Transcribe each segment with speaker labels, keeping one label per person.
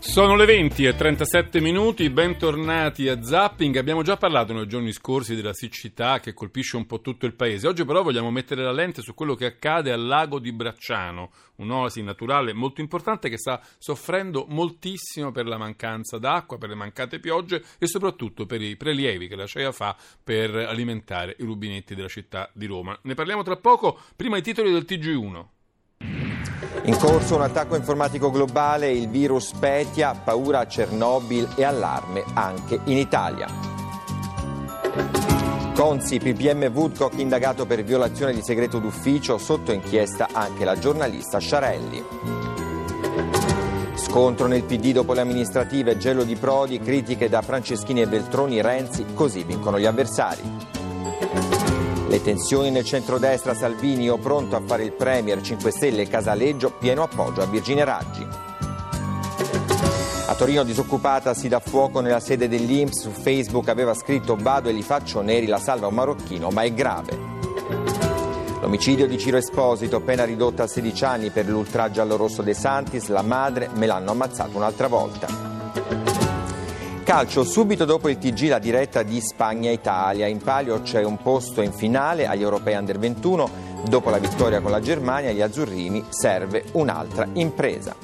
Speaker 1: Sono le 20 e 37 minuti, bentornati a Zapping. Abbiamo già parlato nei giorni scorsi della siccità che colpisce un po' tutto il paese. Oggi però vogliamo mettere la lente su quello che accade al lago di Bracciano, un'oasi naturale molto importante che sta soffrendo moltissimo per la mancanza d'acqua, per le mancate piogge e soprattutto per i prelievi che la CEA fa per alimentare i rubinetti della città di Roma. Ne parliamo tra poco, prima i titoli del TG1.
Speaker 2: In corso un attacco informatico globale, il virus Petia, paura a Chernobyl e allarme anche in Italia. Consi, PPM Woodcock indagato per violazione di segreto d'ufficio, sotto inchiesta anche la giornalista Sciarelli. Scontro nel PD dopo le amministrative, gelo di Prodi, critiche da Franceschini e Beltroni, Renzi, così vincono gli avversari. Le tensioni nel centrodestra, Salvini o pronto a fare il Premier 5 Stelle Casaleggio, pieno appoggio a Virginia Raggi. A Torino disoccupata si dà fuoco nella sede dell'Inps, su Facebook aveva scritto vado e li faccio neri, la salva un marocchino, ma è grave. L'omicidio di Ciro Esposito, pena ridotta a 16 anni per l'ultraggio allo rosso De Santis, la madre me l'hanno ammazzato un'altra volta. Calcio, subito dopo il TG la diretta di Spagna-Italia. In palio c'è un posto in finale agli europei under 21. Dopo la vittoria con la Germania, gli azzurrini serve un'altra impresa.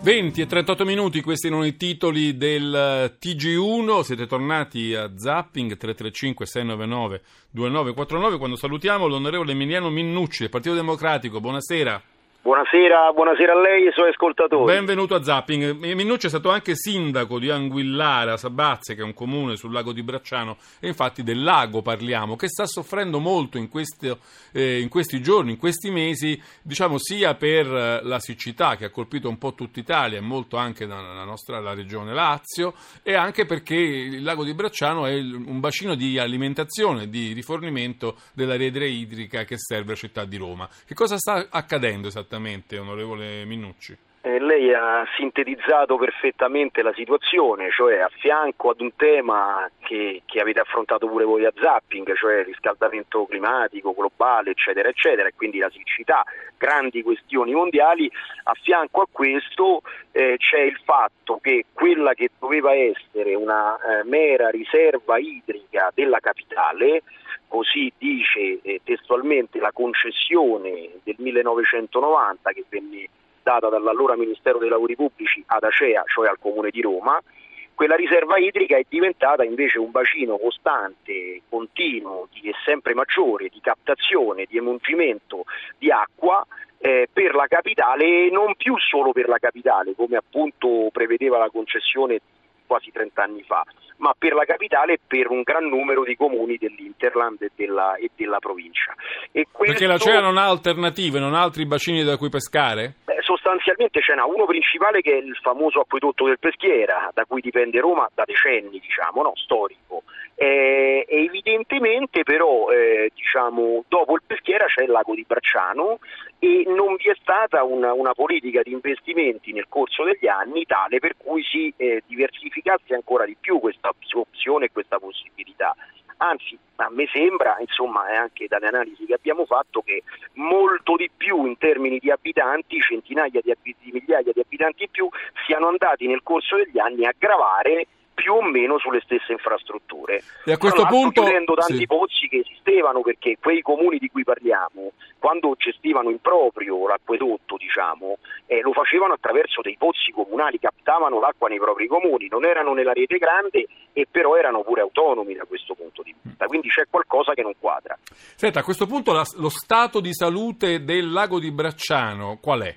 Speaker 1: 20 e 38 minuti, questi erano i titoli del TG1, siete tornati a Zapping 335 699 2949 quando salutiamo l'onorevole Emiliano Minnucci del Partito Democratico, buonasera.
Speaker 3: Buonasera, buonasera, a lei e ai suoi ascoltatori.
Speaker 1: Benvenuto a Zapping. Minucci è stato anche sindaco di Anguillara, Sabazze, che è un comune sul lago di Bracciano, e infatti del lago parliamo, che sta soffrendo molto in, questo, eh, in questi giorni, in questi mesi, diciamo sia per la siccità che ha colpito un po' tutta Italia e molto anche la nostra la regione Lazio, e anche perché il lago di Bracciano è un bacino di alimentazione, di rifornimento della rete idrica che serve la città di Roma. Che cosa sta accadendo esattamente? Esattamente, onorevole Minnucci?
Speaker 3: Eh, lei ha sintetizzato perfettamente la situazione, cioè a fianco ad un tema che, che, avete affrontato pure voi a Zapping, cioè il riscaldamento climatico globale, eccetera, eccetera, e quindi la siccità, grandi questioni mondiali, a fianco a questo eh, c'è il fatto che quella che doveva essere una eh, mera riserva idrica della capitale, così dice eh, testualmente la concessione del 1990 che venne data dall'allora Ministero dei Lavori Pubblici ad Acea, cioè al Comune di Roma, quella riserva idrica è diventata invece un bacino costante, continuo e sempre maggiore di captazione, di emungimento di acqua eh, per la capitale e non più solo per la capitale, come appunto prevedeva la concessione quasi 30 anni fa, ma per la capitale e per un gran numero di comuni dell'Interland e della, e della provincia.
Speaker 1: E questo... Perché la CEA non ha alternative, non ha altri bacini da cui pescare?
Speaker 3: Beh, sostanzialmente ce n'ha uno principale che è il famoso acquedotto del Peschiera, da cui dipende Roma da decenni, diciamo, no? storico. Eh, evidentemente però eh, diciamo, dopo il Peschiera c'è il lago di Bracciano e non vi è stata una, una, politica di investimenti nel corso degli anni tale per cui si eh, diversificasse ancora di più questa opzione e questa possibilità. Anzi, a me sembra, insomma, anche dalle analisi che abbiamo fatto, che molto di più in termini di abitanti, centinaia di, di migliaia di abitanti in più, siano andati nel corso degli anni a gravare più o meno sulle stesse infrastrutture.
Speaker 1: E a questo punto
Speaker 3: chiudendo tanti
Speaker 1: sì.
Speaker 3: pozzi che esistevano perché quei comuni di cui parliamo, quando gestivano in proprio l'acquedotto, diciamo, eh, lo facevano attraverso dei pozzi comunali, captavano l'acqua nei propri comuni, non erano nella rete grande e però erano pure autonomi da questo punto di vista, quindi c'è qualcosa che non quadra.
Speaker 1: Senta, a questo punto la, lo stato di salute del lago di Bracciano qual è?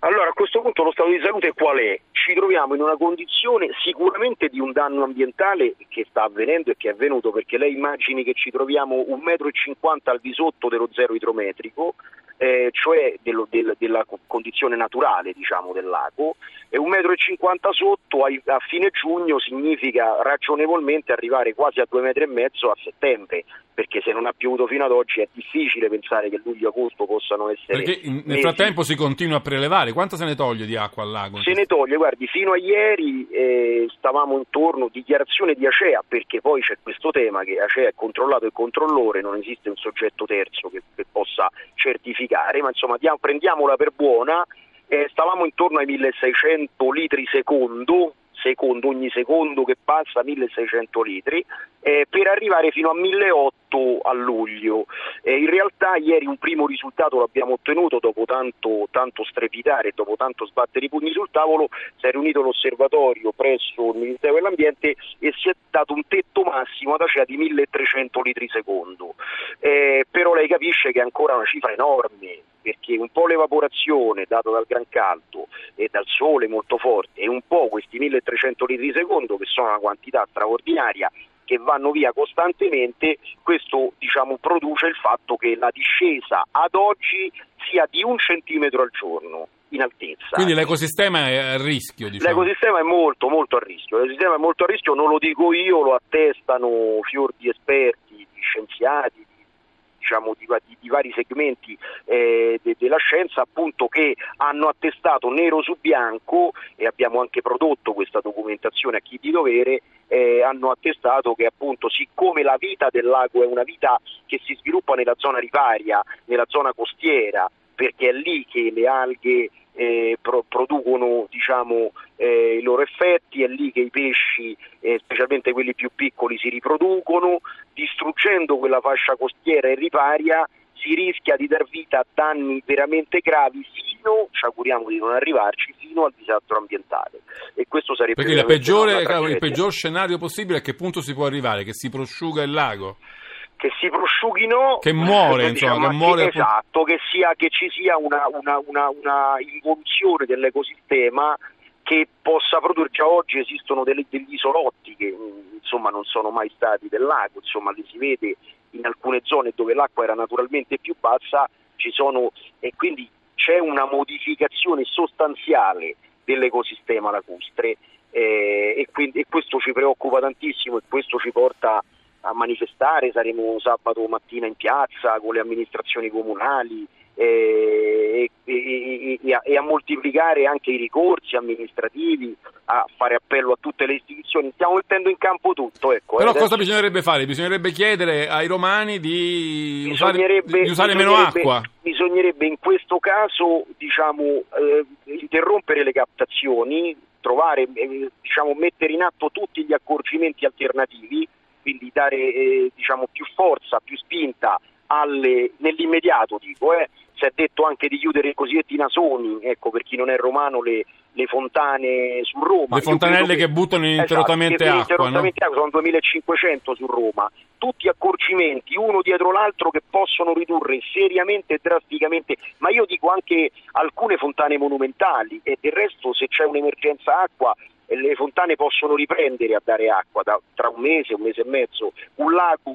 Speaker 3: Allora, a questo punto lo stato di salute qual è? Ci troviamo in una condizione sicuramente di un danno ambientale che sta avvenendo e che è avvenuto perché lei immagini che ci troviamo un metro e cinquanta al di sotto dello zero idrometrico, eh, cioè dello, del, della condizione naturale diciamo, del lago, e 1,50 m sotto a, a, fine giugno significa ragionevolmente arrivare quasi a 2,5 m a settembre, perché se non ha piovuto fino ad oggi è difficile pensare che luglio e agosto possano essere...
Speaker 1: Perché nel mesi. frattempo si continua a prelevare, quanto se ne toglie di acqua al lago?
Speaker 3: Se ne toglie, guardi, fino a ieri eh, stavamo intorno, dichiarazione di Acea, perché poi c'è questo tema che Acea è controllato e controllore, non esiste un soggetto terzo che, che possa certificare, ma insomma diamo, prendiamola per buona, eh, stavamo intorno ai 1600 litri secondo, secondo, ogni secondo che passa 1600 litri, eh, per arrivare fino a 1800 a luglio. Eh, in realtà ieri un primo risultato l'abbiamo ottenuto dopo tanto, tanto strepitare, dopo tanto sbattere i pugni sul tavolo, si è riunito l'osservatorio presso il Ministero dell'Ambiente e si è dato un tetto massimo ad Acea di 1300 litri secondo. Eh, però lei capisce che è ancora una cifra enorme, perché un po' l'evaporazione data dal gran caldo e dal sole molto forte e un po' questi 1300 litri secondo che sono una quantità straordinaria che vanno via costantemente, questo diciamo, produce il fatto che la discesa ad oggi sia di un centimetro al giorno in altezza.
Speaker 1: Quindi l'ecosistema è a rischio? Diciamo.
Speaker 3: L'ecosistema è molto molto a rischio, l'ecosistema è molto a rischio, non lo dico io, lo attestano fior di esperti, di scienziati, diciamo, di, di, di, vari segmenti eh, de, della scienza appunto che hanno attestato nero su bianco e abbiamo anche prodotto questa documentazione a chi di dovere eh, hanno attestato che appunto siccome la vita del lago è una vita che si sviluppa nella zona riparia, nella zona costiera, perché è lì che le alghe eh, pro- producono diciamo, eh, i loro effetti, è lì che i pesci, eh, specialmente quelli più piccoli, si riproducono, distruggendo quella fascia costiera e riparia si rischia di dar vita a danni veramente gravi fino, ci auguriamo di non arrivarci, fino al disastro ambientale. E questo sarebbe
Speaker 1: Perché peggiore, il peggior scenario possibile a che punto si può arrivare? Che si prosciuga il lago?
Speaker 3: Che si prosciughino
Speaker 1: che muore, diciamo, insomma, che muore
Speaker 3: che, esatto, che, sia, che, ci sia una, una, una, una involuzione dell'ecosistema che possa produrre, già oggi esistono delle, degli isolotti che insomma non sono mai stati del lago, insomma li si vede in alcune zone dove l'acqua era naturalmente più bassa, ci sono e quindi c'è una modificazione sostanziale dell'ecosistema lacustre eh, e, quindi, e questo ci preoccupa tantissimo e questo ci porta a manifestare, saremo sabato mattina in piazza con le amministrazioni comunali eh, e, e, e, a, e, a, moltiplicare anche i ricorsi amministrativi, a fare appello a tutte le istituzioni. Stiamo mettendo in campo tutto. Ecco,
Speaker 1: Però cosa bisognerebbe fare? Bisognerebbe chiedere ai romani di usare, di usare meno acqua.
Speaker 3: Bisognerebbe in questo caso diciamo, eh, interrompere le captazioni, trovare, eh, diciamo, mettere in atto tutti gli accorgimenti alternativi quindi dare eh, diciamo, più forza, più spinta alle, nell'immediato dico, eh, si è detto anche di chiudere i cosiddetti nasoni, ecco, per chi non è romano le, le fontane su Roma.
Speaker 1: Le fontanelle che, che, buttano ininterrottamente esatto, acqua. Ininterrottamente
Speaker 3: no? acqua, sono 2500 su Roma, tutti accorgimenti uno dietro l'altro che possono ridurre seriamente e drasticamente, ma io dico anche alcune fontane monumentali e del resto se c'è un'emergenza acqua le fontane possono riprendere a dare acqua da, tra un mese, un mese e mezzo, un lago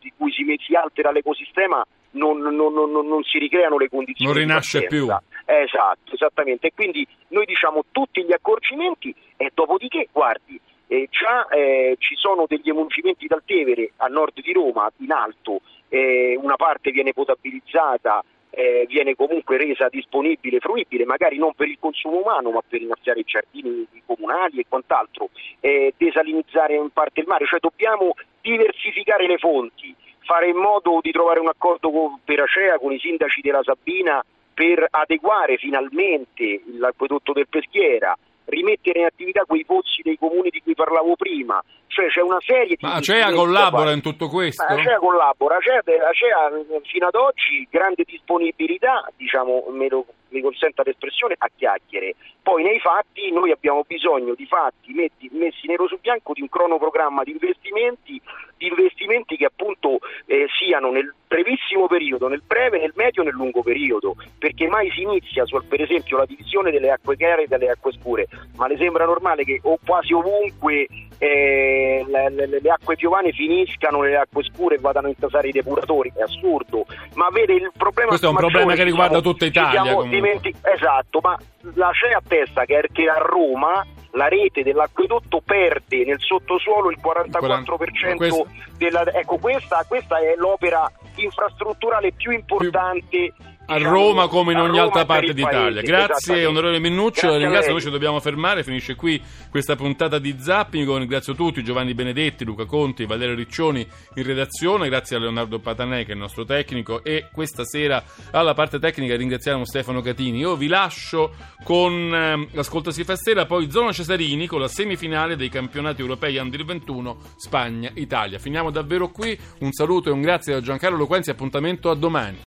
Speaker 3: di cui si, si altera l'ecosistema non, non, non, non, si ricreano le condizioni.
Speaker 1: Non rinasce più.
Speaker 3: Esatto, esattamente. E quindi noi diciamo tutti gli accorgimenti e dopodiché, guardi, eh, già eh, ci sono degli emuncimenti dal Tevere a nord di Roma, in alto, eh, una parte viene potabilizzata eh, viene comunque resa disponibile, fruibile, magari non per il consumo umano, ma per innaffiare i giardini comunali e quant'altro, eh, desalinizzare in parte il mare, cioè dobbiamo diversificare le fonti, fare in modo di trovare un accordo con, per Acea con i sindaci della Sabina per adeguare finalmente l'acquedotto del Peschiera, rimettere in attività quei pozzi dei comuni di cui parlavo prima, cioè c'è una serie di...
Speaker 1: Ma Acea collabora in tutto questo? Ma
Speaker 3: Acea collabora, Acea, Acea fino ad oggi grande disponibilità, diciamo, me lo, mi consenta l'espressione, a chiacchiere. Poi nei fatti noi abbiamo bisogno di fatti metti, messi nero su bianco di un cronoprogramma di investimenti, di investimenti che appunto eh, siano nel brevissimo periodo, nel breve, nel medio e nel lungo periodo, perché mai si inizia su, per esempio la divisione delle acque chiare e delle acque scure, ma le sembra normale che o quasi ovunque eh, le, le, le, acque piovane finiscano nelle acque scure e vadano a intasare i depuratori, è assurdo. Ma vede il problema
Speaker 1: Questo è un problema che riguarda tutta Italia.
Speaker 3: Dimenti- esatto, ma la c'è a testa che, che a Roma la rete dell'acquedotto perde nel sottosuolo il 44% questo... della... Ecco, questa, questa è l'opera infrastrutturale più importante più
Speaker 1: a Roma come in ogni altra parte d'Italia. Grazie onorevole Minnuccio, Grazie ringrazio, noi ci dobbiamo fermare, finisce qui questa puntata di Zapping, ringrazio tutti, Giovanni Benedetti, Luca Conti, Valerio Riccioni in redazione, grazie a Leonardo Patanè che è il nostro tecnico. E questa sera alla parte tecnica ringraziamo Stefano Catini. Io vi lascio con eh, l'ascolto si fa sera, poi Zona Cesarini con la semifinale dei campionati europei Under 21 Spagna-Italia. Finiamo davvero qui, un saluto e un grazie da Giancarlo Loquenzi, appuntamento a domani.